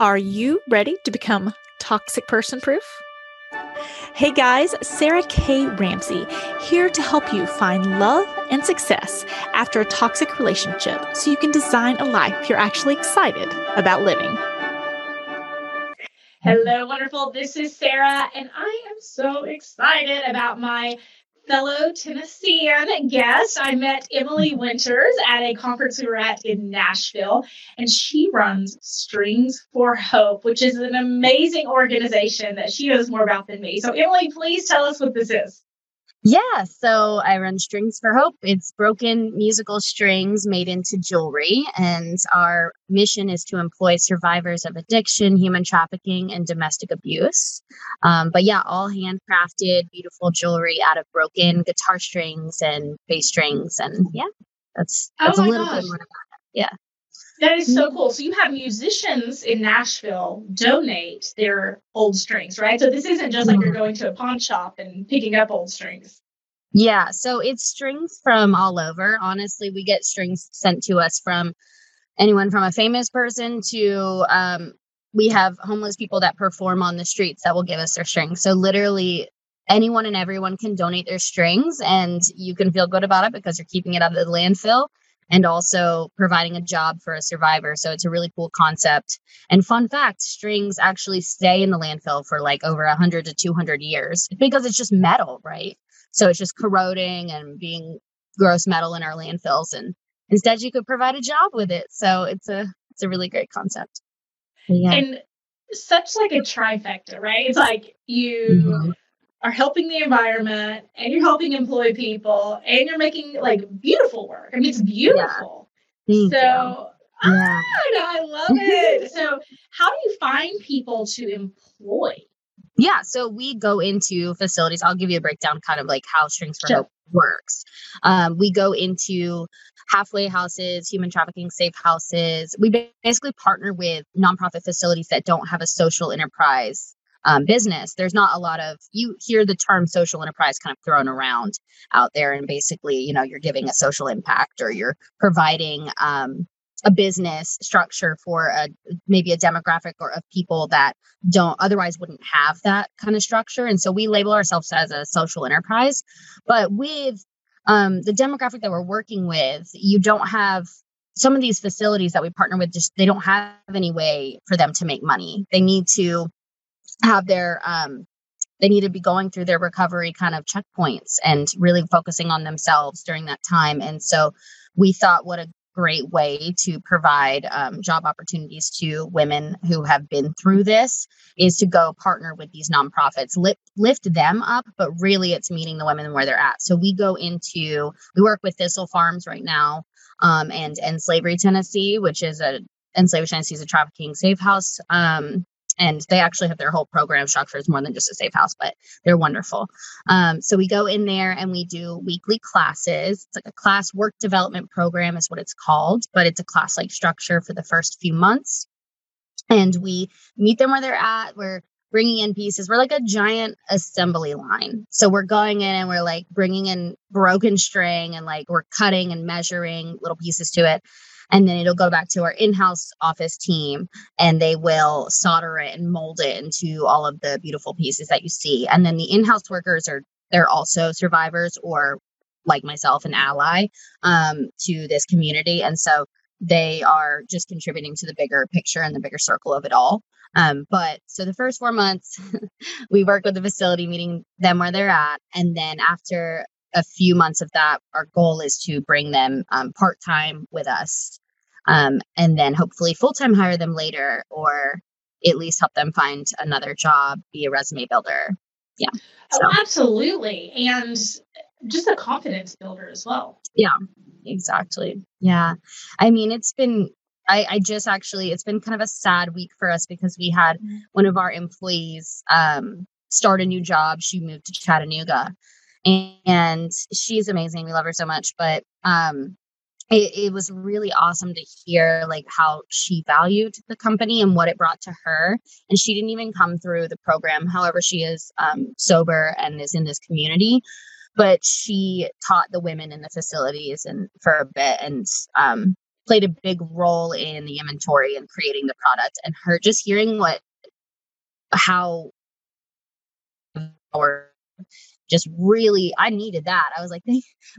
Are you ready to become toxic person proof? Hey guys, Sarah K. Ramsey here to help you find love and success after a toxic relationship so you can design a life you're actually excited about living. Hello, wonderful. This is Sarah, and I am so excited about my fellow Tennessean guest. I met Emily Winters at a conference we were at in Nashville, and she runs Strings for Hope, which is an amazing organization that she knows more about than me. So, Emily, please tell us what this is. Yeah, so I run Strings for Hope. It's broken musical strings made into jewelry, and our mission is to employ survivors of addiction, human trafficking, and domestic abuse. Um, but yeah, all handcrafted, beautiful jewelry out of broken guitar strings and bass strings, and yeah, that's that's oh a little gosh. bit more about it. Yeah. That is so cool. So you have musicians in Nashville donate their old strings, right? So this isn't just like you're going to a pawn shop and picking up old strings. Yeah, so it's strings from all over. Honestly, we get strings sent to us from anyone from a famous person to um, we have homeless people that perform on the streets that will give us their strings. So literally anyone and everyone can donate their strings and you can feel good about it because you're keeping it out of the landfill and also providing a job for a survivor. So it's a really cool concept. And fun fact, strings actually stay in the landfill for like over 100 to 200 years because it's just metal, right? So it's just corroding and being gross metal in our landfills. And instead, you could provide a job with it. So it's a it's a really great concept. Yeah. And such like a trifecta, right? It's like you Mhm. Are helping the environment and you're helping employ people and you're making like beautiful work. I mean, it's beautiful. Thank so you. ah, I love it. so how do you find people to employ? Yeah, so we go into facilities. I'll give you a breakdown, kind of like how Strings for Sure. Hope works. Um, we go into halfway houses, human trafficking safe houses. We basically partner with nonprofit facilities that don't have a social enterprise um, business. There's not a lot of you hear the term social enterprise kind of thrown around out there, and basically, you know, you're giving a social impact or you're providing. Um, a business structure for a maybe a demographic or of people that don't otherwise wouldn't have that kind of structure and so we label ourselves as a social enterprise but with um, the demographic that we're working with you don't have some of these facilities that we partner with just they don't have any way for them to make money they need to have their um, they need to be going through their recovery kind of checkpoints and really focusing on themselves during that time. And so we thought what a great way to provide um, job opportunities to women who have been through this is to go partner with these nonprofits lift, lift them up but really it's meeting the women where they're at. So we go into we work with thistle farms right now um, and End Slavery tennessee which is a enslaved tennessee is a trafficking safe house um, and they actually have their whole program structure is more than just a safe house but they're wonderful um, so we go in there and we do weekly classes. It's like a class work development program, is what it's called, but it's a class like structure for the first few months. And we meet them where they're at. We're bringing in pieces. We're like a giant assembly line. So we're going in and we're like bringing in broken string and like we're cutting and measuring little pieces to it. And then it'll go back to our in house office team and they will solder it and mold it into all of the beautiful pieces that you see. And then the in house workers are they're also survivors or like myself an ally um, to this community. And so they are just contributing to the bigger picture and the bigger circle of it all. Um, but so the first four months we work with the facility meeting them where they're at. And then after a few months of that our goal is to bring them um, part-time with us um, and then hopefully full-time hire them later or at least help them find another job be a resume builder yeah Oh, absolutely. And just a confidence builder as well. Yeah, exactly yeah i mean it's been I, I just actually it's been kind of a sad week for us because we had Mhm. one of our employees um start a new job she moved to chattanooga and, she's amazing we love her so much but um it, it was really awesome to hear like how she valued the company and what it brought to her and she didn't even come through the program. However she is um, sober and is in this community but she taught the women in the facilities and for a bit and um, played a big role in the inventory and creating the product and her just hearing what how just really i needed that. I was like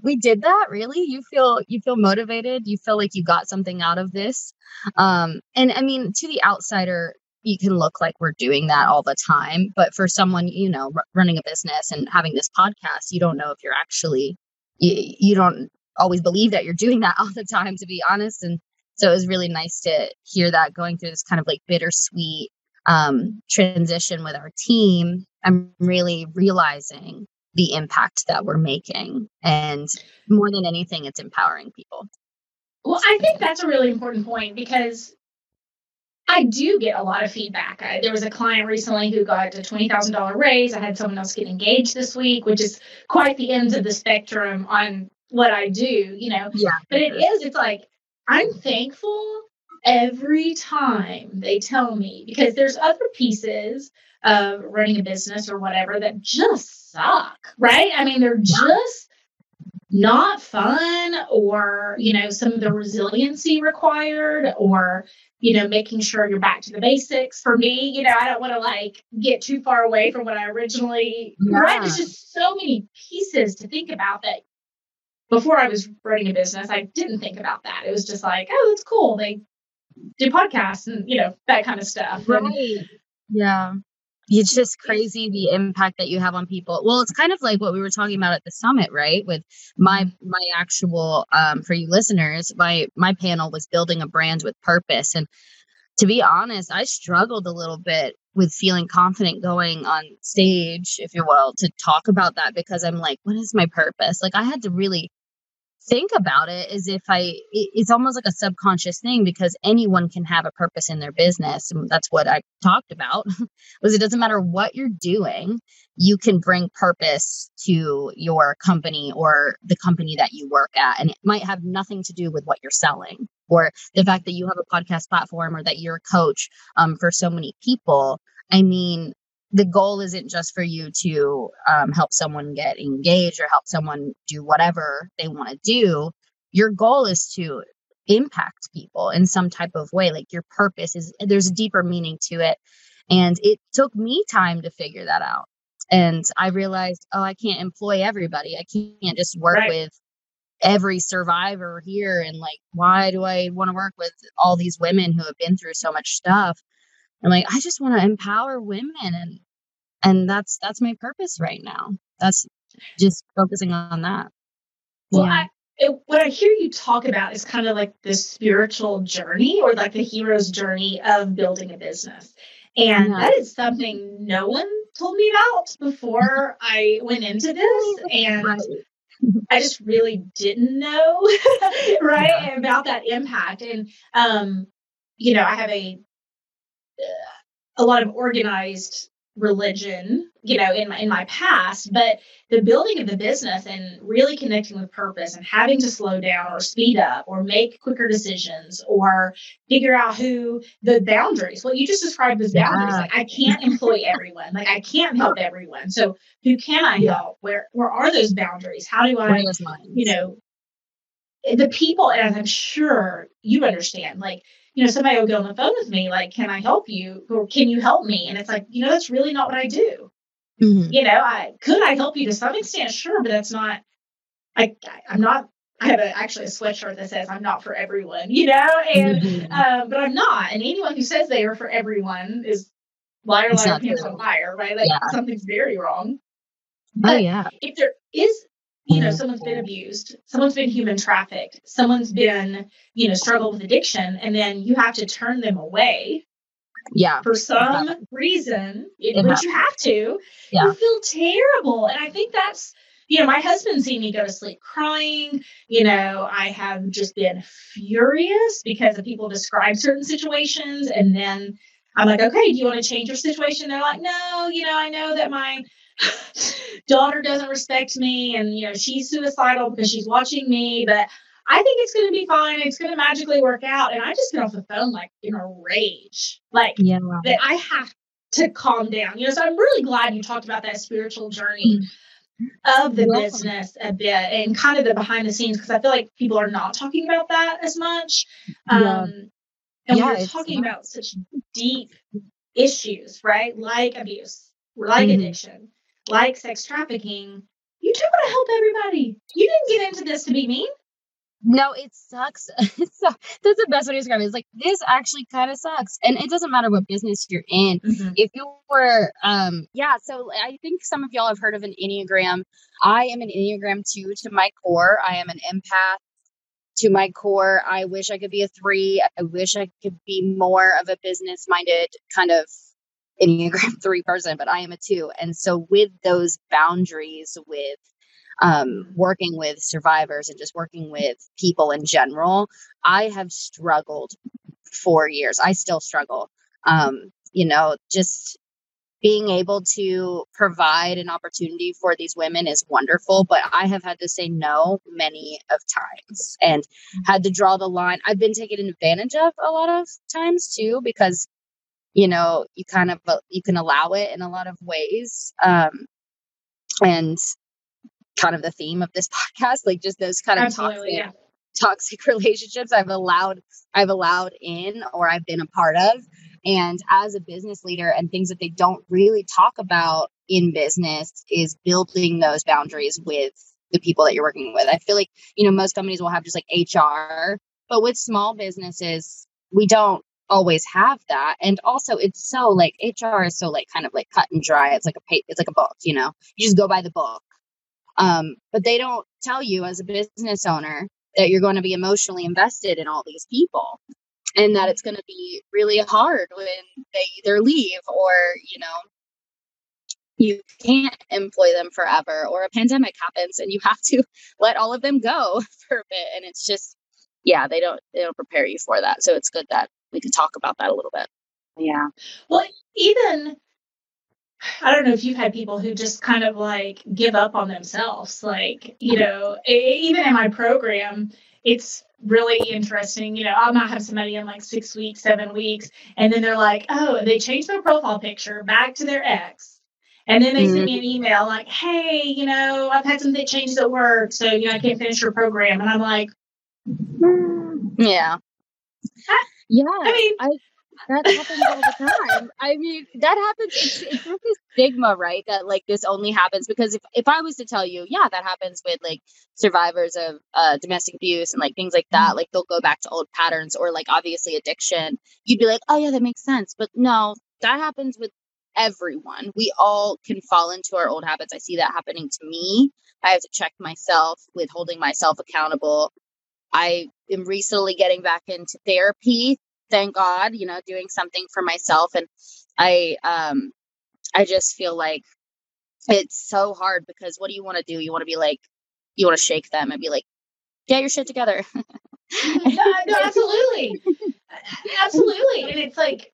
we did that? Really? You feel you feel motivated? You feel like you got something out of this? Um and i mean to the outsider you can look like we're doing that all the time but for someone you know r- running a business and having this podcast you don't know if you're actually you, you don't always believe that you're doing that all the time to be honest and so it was really nice to hear that going through this kind of like bittersweet um, transition with our team. I'm really realizing the impact that we're making and more than anything it's empowering people well i think that's a really important point because I do get a lot of feedback. I, there was a client recently who got a $20,000 raise. I had someone else get engaged this week, which is quite the ends of the spectrum on what I do, you know. Yeah. But it is, it's like, I'm thankful every time they tell me because there's other pieces of running a business or whatever that just suck, right? I mean, they're just not fun or, you know, some of the resiliency required or you know, making sure you're back to the basics. For me, you know, I don't want to like get too far away from what I originally yeah. right. There's just so many pieces to think about that before I was running a business, I didn't think about that. It was just like, oh, that's cool. They do podcasts and you know, that kind of stuff. Right. And, yeah it's just crazy the impact that you have on people. Well it's kind of like what we were talking about at the summit right? With my mm-hmm. my actual um for you listeners my my panel was building a brand with purpose. And to be honest i struggled a little bit with feeling confident going on stage if you will to talk about that because i'm like what is my purpose? Like i had to really think about it as if I, it's almost like a subconscious thing because anyone can have a purpose in their business. And that's what I talked about was it doesn't matter what you're doing, you can bring purpose to your company or the company that you work at. And it might have nothing to do with what you're selling or the fact that you have a podcast platform or that you're a coach um, for so many people. I mean, the goal isn't just for you to um, help someone get engaged or help someone do whatever they want to do. Your goal is to impact people in some type of way. Like your purpose is there's a deeper meaning to it. And it took me time to figure that out. And I realized, oh, I can't employ everybody. I can't just work right. with every survivor here. And like, why do I want to work with all these women who have been through so much stuff? I'm like, I just want to empower women and and that's that's my purpose right now. That's just focusing on that. Well, yeah. I, it, what I hear you talk about is kind of like the spiritual journey or like the hero's journey of building a business. And yeah. that is something no one told me about before I went into this. And right. I just really didn't know, right, yeah. about that impact. And, um, you know, I have a, a lot of organized religion you know in my in my past but the building of the business and really connecting with purpose and having to slow down or speed up or make quicker decisions or figure out who the boundaries what you just described as boundaries yeah. like i can't employ everyone like i can't help everyone so who can i yeah. help where where are those boundaries how do i you know eh, the people and i'm sure you understand like you know, somebody will get on the phone with me, like, can I help you? Or can you help me? And it's like, you know, that's really not what I do. Mm-hmm. You know, I could I help you to some extent, sure, but that's not I, I am not I have a, actually a sweatshirt that says I'm not for everyone, you know, and mm-hmm. um, but I'm not. And anyone who says they are for everyone is liar, liar, pants on fire, right? Like yeah. something's very wrong. Oh, but oh yeah. If there is you know someone's been abused someone's been human trafficked someone's been you know struggled with addiction and then you have to turn them away yeah. for some reason in which you have to yeah. you feel terrible. And i think that's you know my husband's seen me go to sleep crying. You know i have just been furious because of people describe certain situations and then i'm like okay do you want to change your situation? They're like no you know i know that my daughter doesn't respect me and you know she's suicidal because she's watching me but i think it's going to be fine it's going to magically work out and i just get off the phone like in a rage like yeah that i have to calm down you know so i'm really glad you talked about that spiritual journey mm-hmm. of the yeah. business a bit and kind of the behind the scenes because I feel like people are not talking about that as much. Um. And yeah, we're talking not. about such deep issues, right? Like abuse, like mm-hmm. addiction, like sex trafficking. You do want to help everybody. You didn't get into this to be mean. No, it sucks. That's the best way to describe it. It's like this actually kind of sucks, and it doesn't matter what business you're in. Mm-hmm. If you were, um, yeah. So I think some of y'all have heard of an enneagram. I am an enneagram two to my core. I am an empath to my core. I wish I could be a three. I wish I could be more of a business minded kind of enneagram three person, but I am a two. And so with those boundaries, with um, working with survivors and just working with people in general, I have struggled for years. I still struggle. Um, you know, just being able to provide an opportunity for these women is wonderful, but I have had to say no many of times and had to draw the line. I've been taken advantage of a lot of times too, because you know you kind of you can allow it in a lot of ways um, and kind of the theme of this podcast, like just those kind of toxic, yeah. toxic relationships I've allowed, I've allowed in or I've been a part of. And as a business leader and things that they don't really talk about in business is building those boundaries with the people that you're working with. I feel like, you know, most companies will have just like HR, but with small businesses, we don't always have that. And also it's so like HR is so like kind of like cut and dry. It's like a it's like a book, you know. You just go by the book. Um, but they don't tell you as a business owner that you're going to be emotionally invested in all these people and that it's going to be really hard when they either leave or, you know, you can't employ them forever or a pandemic happens and you have to let all of them go for a bit and it's just yeah they don't they don't prepare you for that so it's good that we can talk about that a little bit yeah well even I don't know if you've had people who just kind of like give up on themselves. Like, you know, even in my program, it's really interesting. You know, I might have somebody in like six weeks, seven weeks, and then they're like, oh, they changed their profile picture back to their ex. And then they mm-hmm. send me an email like, hey, you know, I've had something changes at work, so, you know, I can't finish your program. And I'm like, yeah. I, yeah. I mean, I, that happens all the time. I mean, that happens. It's, it's like this stigma, right? That like this only happens because if, if I was to tell you, yeah, that happens with like survivors of uh, domestic abuse and like things like that, mm-hmm. like they'll go back to old patterns or like obviously addiction, you'd be like, oh yeah, that makes sense. But no, that happens with everyone. We all can fall into our old habits. I see that happening to me. I have to check myself with holding myself accountable. I am recently getting back into therapy thank God, you know, doing something for myself. And I, um, I just feel like it's so hard because what do you want to do? You want to be like, you want to shake them and be like, get your shit together. no, no, absolutely. absolutely. And it's like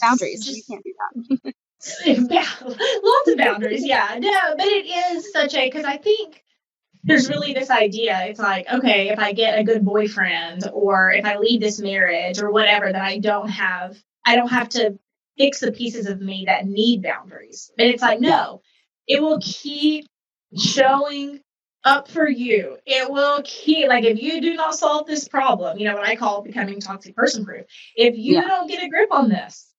boundaries. Just, you can't do that. yeah, lots of boundaries. Yeah. No, but it is such a, because I think there's really this idea it's like okay if i get a good boyfriend or if i leave this marriage or whatever that i don't have i don't have to fix the pieces of me that need boundaries. But it's like no it will keep showing up for you. It will keep like if you do not solve this problem you know what i call becoming toxic person proof. If you yeah. don't get a grip on this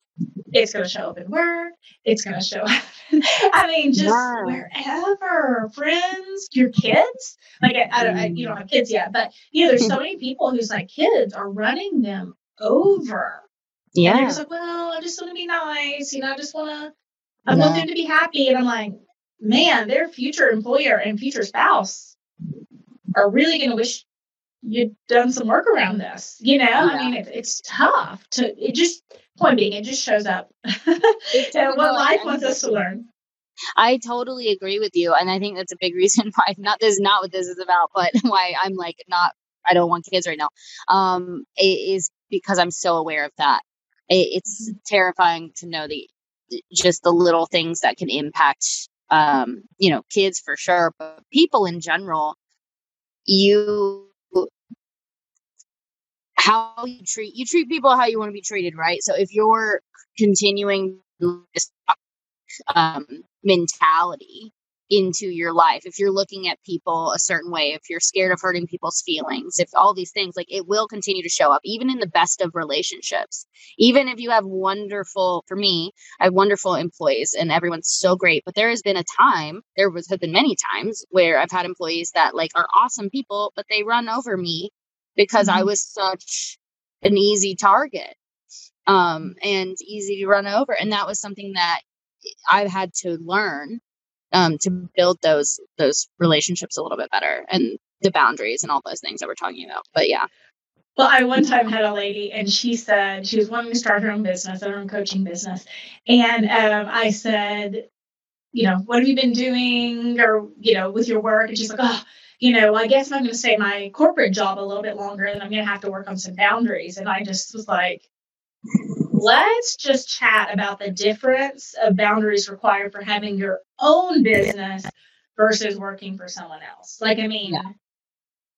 it's going to show up in work. It's going to show up. I mean, just yeah. wherever, friends, your kids. Like I, I don't, I, you mm. don't have kids yet, but you know, there's so many people whose like kids are running them over. Yeah. And they're just like, well, I just want to be nice. You know, I just want to. I yeah. want them to be happy. And I'm like, man, their future employer and future spouse are really going to wish you'd done some work around this. You know, yeah. I mean, it, it's tough to. It just point being, it just shows up. and what life wants us to learn. I totally agree with you, and I think that's a big reason why not this is not what this is about, but why I'm like not I don't want kids right now. Um, it is because I'm so aware of that. It, it's mm-hmm. terrifying to know the just the little things that can impact um, you know, kids for sure, but people in general. You how you treat you treat people how you want to be treated, right? So if you're continuing this um, mentality, into your life if you're looking at people a certain way if you're scared of hurting people's feelings if all these things like it will continue to show up even in the best of relationships even if you have wonderful for me i have wonderful employees and everyone's so great but there has been a time there was have been many times where i've had employees that like are awesome people but they run over me because mm-hmm. i was such an easy target um and easy to run over and that was something that i've had to learn um, to build those those relationships a little bit better and the boundaries and all those things that we're talking about. But yeah. Well, I one time had a lady, and she said she was wanting to start her own business, her own coaching business, and um, I said, you know, what have you been doing, or you know, with your work? And she's like, oh, you know, I guess I'm going to stay my corporate job a little bit longer, and I'm going to have to work on some boundaries. And I just was like, let's just chat about the difference of boundaries required for having your own business versus working for someone else. Like, I mean, yeah.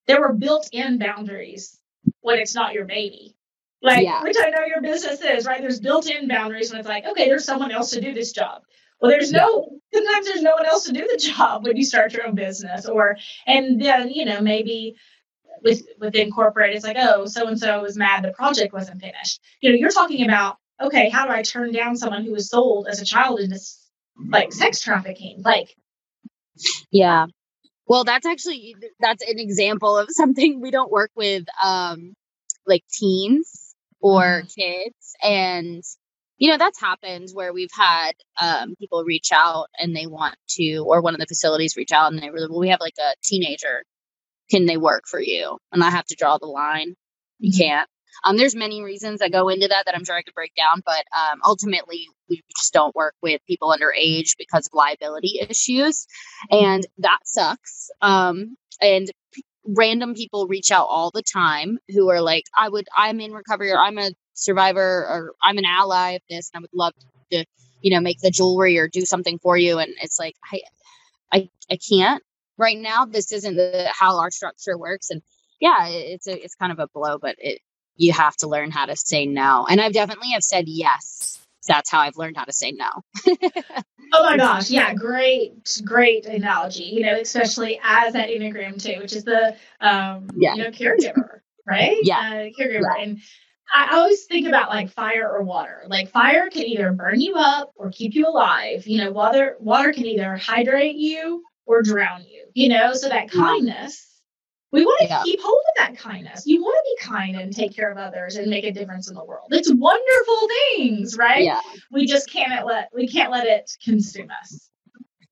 there were built in boundaries when it's not your baby. Like, yeah. which I know your business is, right? There's built in boundaries when it's like, okay, there's someone else to do this job. Well, there's no, sometimes there's no one else to do the job when you start your own business. Or, and then, you know, maybe with within corporate, it's like, oh, so and so was mad the project wasn't finished. You know, you're talking about, okay, how do I turn down someone who was sold as a child into like sex trafficking? Like, yeah. Well, that's actually that's an example of something we don't work with um like teens or mm-hmm. kids and you know that's happened where we've had um, people reach out and they want to or one of the facilities reach out and they really well we have like a teenager can they work for you? And I have to draw the line. You mm-hmm. can't. Um, there's many reasons that go into that that I'm sure I could break down, but um, ultimately we just don't work with people underage because of liability issues, and that sucks. Um, and random people reach out all the time who are like, "I would, I'm in recovery, or I'm a survivor, or I'm an ally of this, and I would love to, you know, make the jewelry or do something for you." And it's like, I, I, I can't right now. This isn't the, how our structure works. And yeah it's a it's kind of a blow but it you have to learn how to say no. And i've definitely have said yes that's how i've learned how to say no oh my gosh yeah great great analogy you know especially as that enneagram too which is the um yeah. you know caregiver right yeah uh, caregiver and I always think about like fire or water. Like fire can either burn you up or keep you alive. You know, water water can either hydrate you or drown you, you know? So that kindness, we want to yeah. keep hold of that kindness. You want to be kind and take care of others and make a difference in the world. It's wonderful things, right? Yeah. We just can't let we can't let it consume us.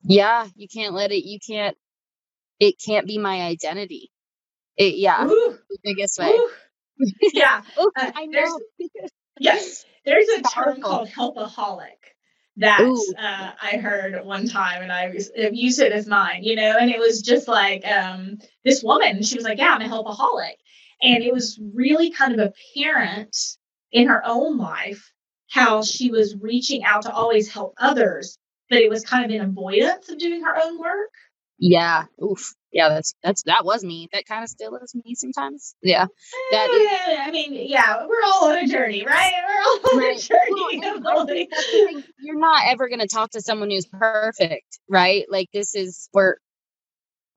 Yeah, you can't let it you can't it can't be my identity. It yeah. Ooh. The biggest way. Ooh. Yeah. Ooh, uh, I know. yes. There's a term called helpaholic that uh, I heard one time, and I used it as mine, you know. And it was just like um, this woman. She was like, "Yeah, I'm a helpaholic," and it was really kind of apparent in her own life how she was reaching out to always help others, but it was kind of in avoidance of doing her own work. Yeah. Oof yeah, that's that's that was me. That kind of still is me sometimes. Yeah, that is, I mean, yeah, we're all on a journey, right? We're all on right. a journey. Well, you're not ever going to talk to someone who's perfect, right? Like this is we're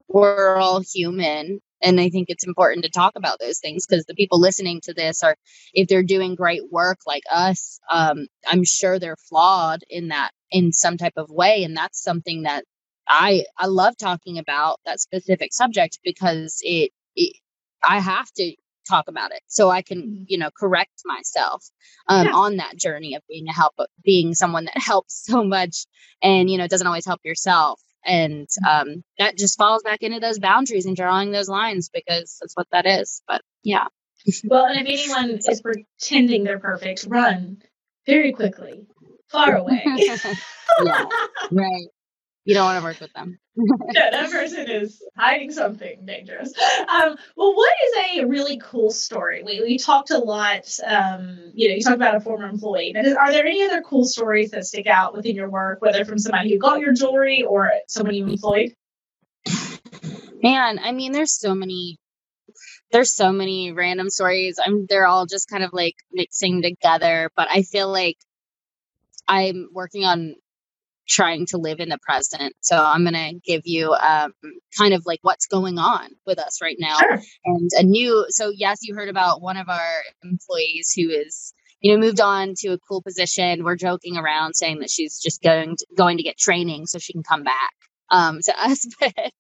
we're all human, and I think it's important to talk about those things because the people listening to this are, if they're doing great work like us, um, I'm sure they're flawed in that in some type of way, and that's something that I I love talking about that specific subject because it, it I have to talk about it so I can mm-hmm. you know correct myself um, yeah. on that journey of being a help being someone that helps so much and you know doesn't always help yourself and mm-hmm. um, that just falls back into those boundaries and drawing those lines because that's what that is but yeah well and if anyone is pretending they're perfect run very quickly far away yeah, right you don't want to work with them. yeah, that person is hiding something dangerous. Um, well, what is a really cool story? We, we talked a lot, um, you know, you talked about a former employee. But are there any other cool stories that stick out within your work, whether from somebody who got your jewelry or someone you employed? Man, I mean, there's so many there's so many random stories. I'm they're all just kind of like mixing together, but I feel like I'm working on trying to live in the present. So I'm going to give you um, kind of like what's going on with us right now. Sure. And a new, so yes, you heard about one of our employees who is, you know, moved on to a cool position. We're joking around saying that she's just going to, going to get training so she can come back um, to us. but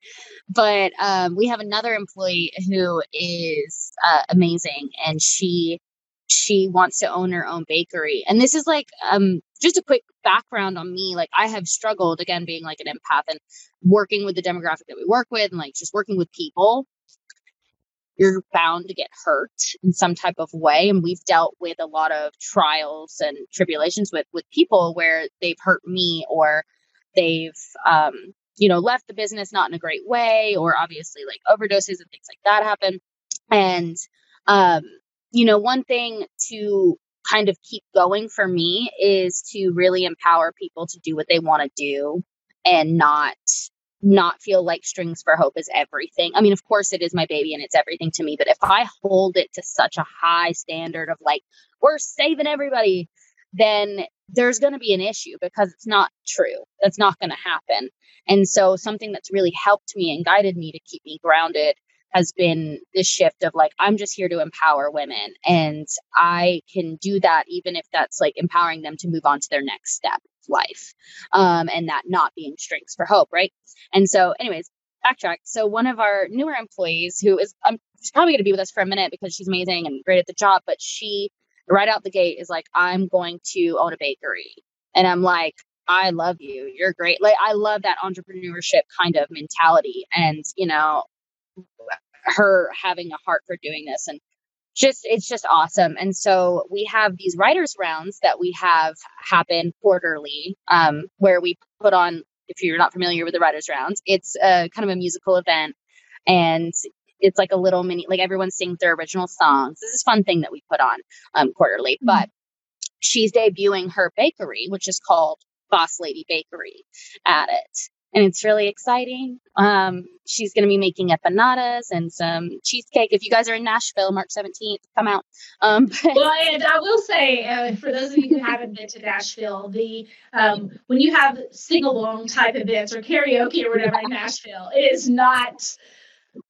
but um, we have another employee who is uh, amazing and she she wants to own her own bakery. And this is like um just a quick background on me. Like I have struggled again being like an empath and working with the demographic that we work with and like just working with people. You're bound to get hurt in some type of way. And we've dealt with a lot of trials and tribulations with with people where they've hurt me or they've um, you know, left the business not in a great way, or obviously like overdoses and things like that happen. And um, you know, one thing to kind of keep going for me is to really empower people to do what they want to do and not not feel like strings for hope is everything. I mean, of course it is my baby and it's everything to me, but if I hold it to such a high standard of like we're saving everybody, then there's going to be an issue because it's not true. That's not going to happen. And so something that's really helped me and guided me to keep me grounded has been this shift of like i'm just here to empower women and i can do that even if that's like empowering them to move on to their next step life um, and that not being strings for hope right and so anyways backtrack so one of our newer employees who is um, she's probably going to be with us for a minute because she's amazing and great at the job but she right out the gate is like i'm going to own a bakery and i'm like I love you. You're great. Like I love that entrepreneurship kind of mentality. And, you know, her having a heart for doing this and just it's just awesome. And so we have these writers rounds that we have happen quarterly um, where we put on if you're not familiar with the writers rounds it's a kind of a musical event and it's like a little mini like everyone sings their original songs. This is a fun thing that we put on um, quarterly mm-hmm. but she's debuting her bakery which is called boss lady bakery at it and it's really exciting. Um, she's going to be making empanadas and some cheesecake. If you guys are in Nashville, March 17th, come out. Um, well, and I will say, uh, for those of you who haven't been to Nashville, the um, when you have sing along type events or karaoke or whatever in Nashville, it is not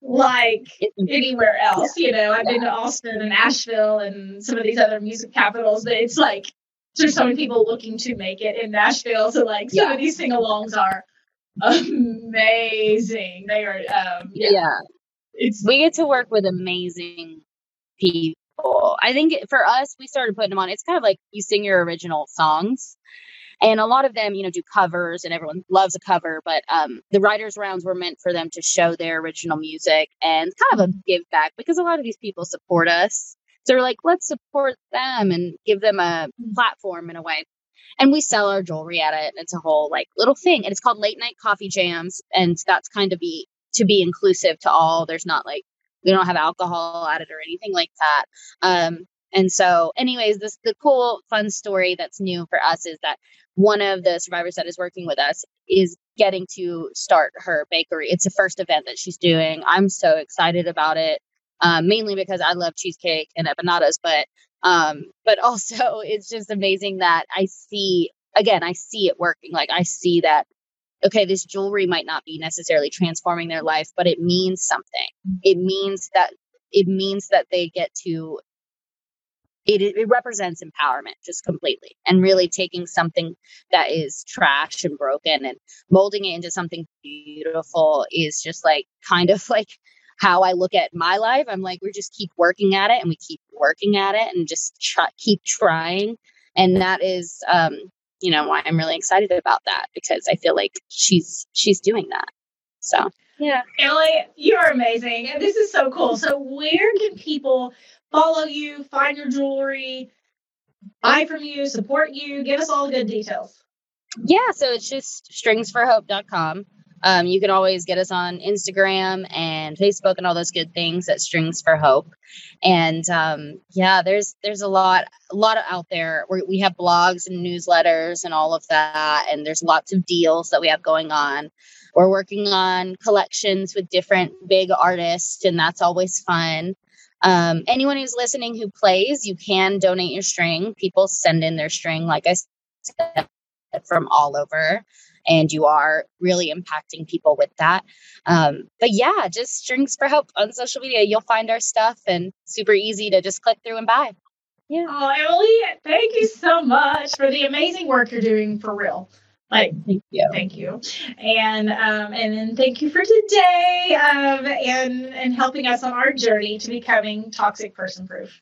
like anywhere else. You know, I've been to Austin and Nashville and some of these other music capitals. That it's like there's so many people looking to make it in Nashville. So like some yeah. of these sing-alongs are amazing. They are, um, yeah. yeah. It's we get to work with amazing people. I think for us, we started putting them on. It's kind of like you sing your original songs, and a lot of them, you know, do covers, and everyone loves a cover. But um, the writers' rounds were meant for them to show their original music and kind of a give back because a lot of these people support us. So we're like, let's support them and give them a mm. platform in a way and we sell our jewelry at it. And it's a whole like little thing, and it's called Late Night Coffee Jams, and that's kind of be to be inclusive to all. There's not like we don't have alcohol added or anything like that. Um, and so, anyways, this the cool fun story that's new for us is that one of the survivors that is working with us is getting to start her bakery. It's the first event that she's doing. I'm so excited about it. Um, mainly because I love cheesecake and empanadas, but um, but also it's just amazing that I see again, I see it working. Like I see that okay, this jewelry might not be necessarily transforming their life, but it means something. It means that it means that they get to it, it represents empowerment just completely and really taking something that is trash and broken and molding it into something beautiful is just like kind of like how I look at my life. I'm like, we just keep working at it and we keep working at it and just try, keep trying. And that is, um, you know, why I'm really excited about that because I feel like she's she's doing that. So yeah, Ellie, you're amazing, and this is so cool. So where can people follow you, find your jewelry, buy from you, support you? Give us all the good details. Yeah, so it's just stringsforhope.com. Um, you can always get us on Instagram and Facebook and all those good things at Strings for Hope. And um, yeah, there's there's a lot a lot out there. We're, we have blogs and newsletters and all of that, and there's lots of deals that we have going on. We're working on collections with different big artists, and that's always fun. Um, anyone who's listening who plays, you can donate your string. People send in their string, like I said, from all over and you are really impacting people with that. Um, but yeah, just Strings for Hope on social media. You'll find our stuff and super easy to just click through and buy. Yeah. Oh, Emily, thank you so much for the amazing work you're doing for real. Like, thank you, thank you, and um, and then thank you for today, um, and and helping us on our journey to becoming toxic person proof.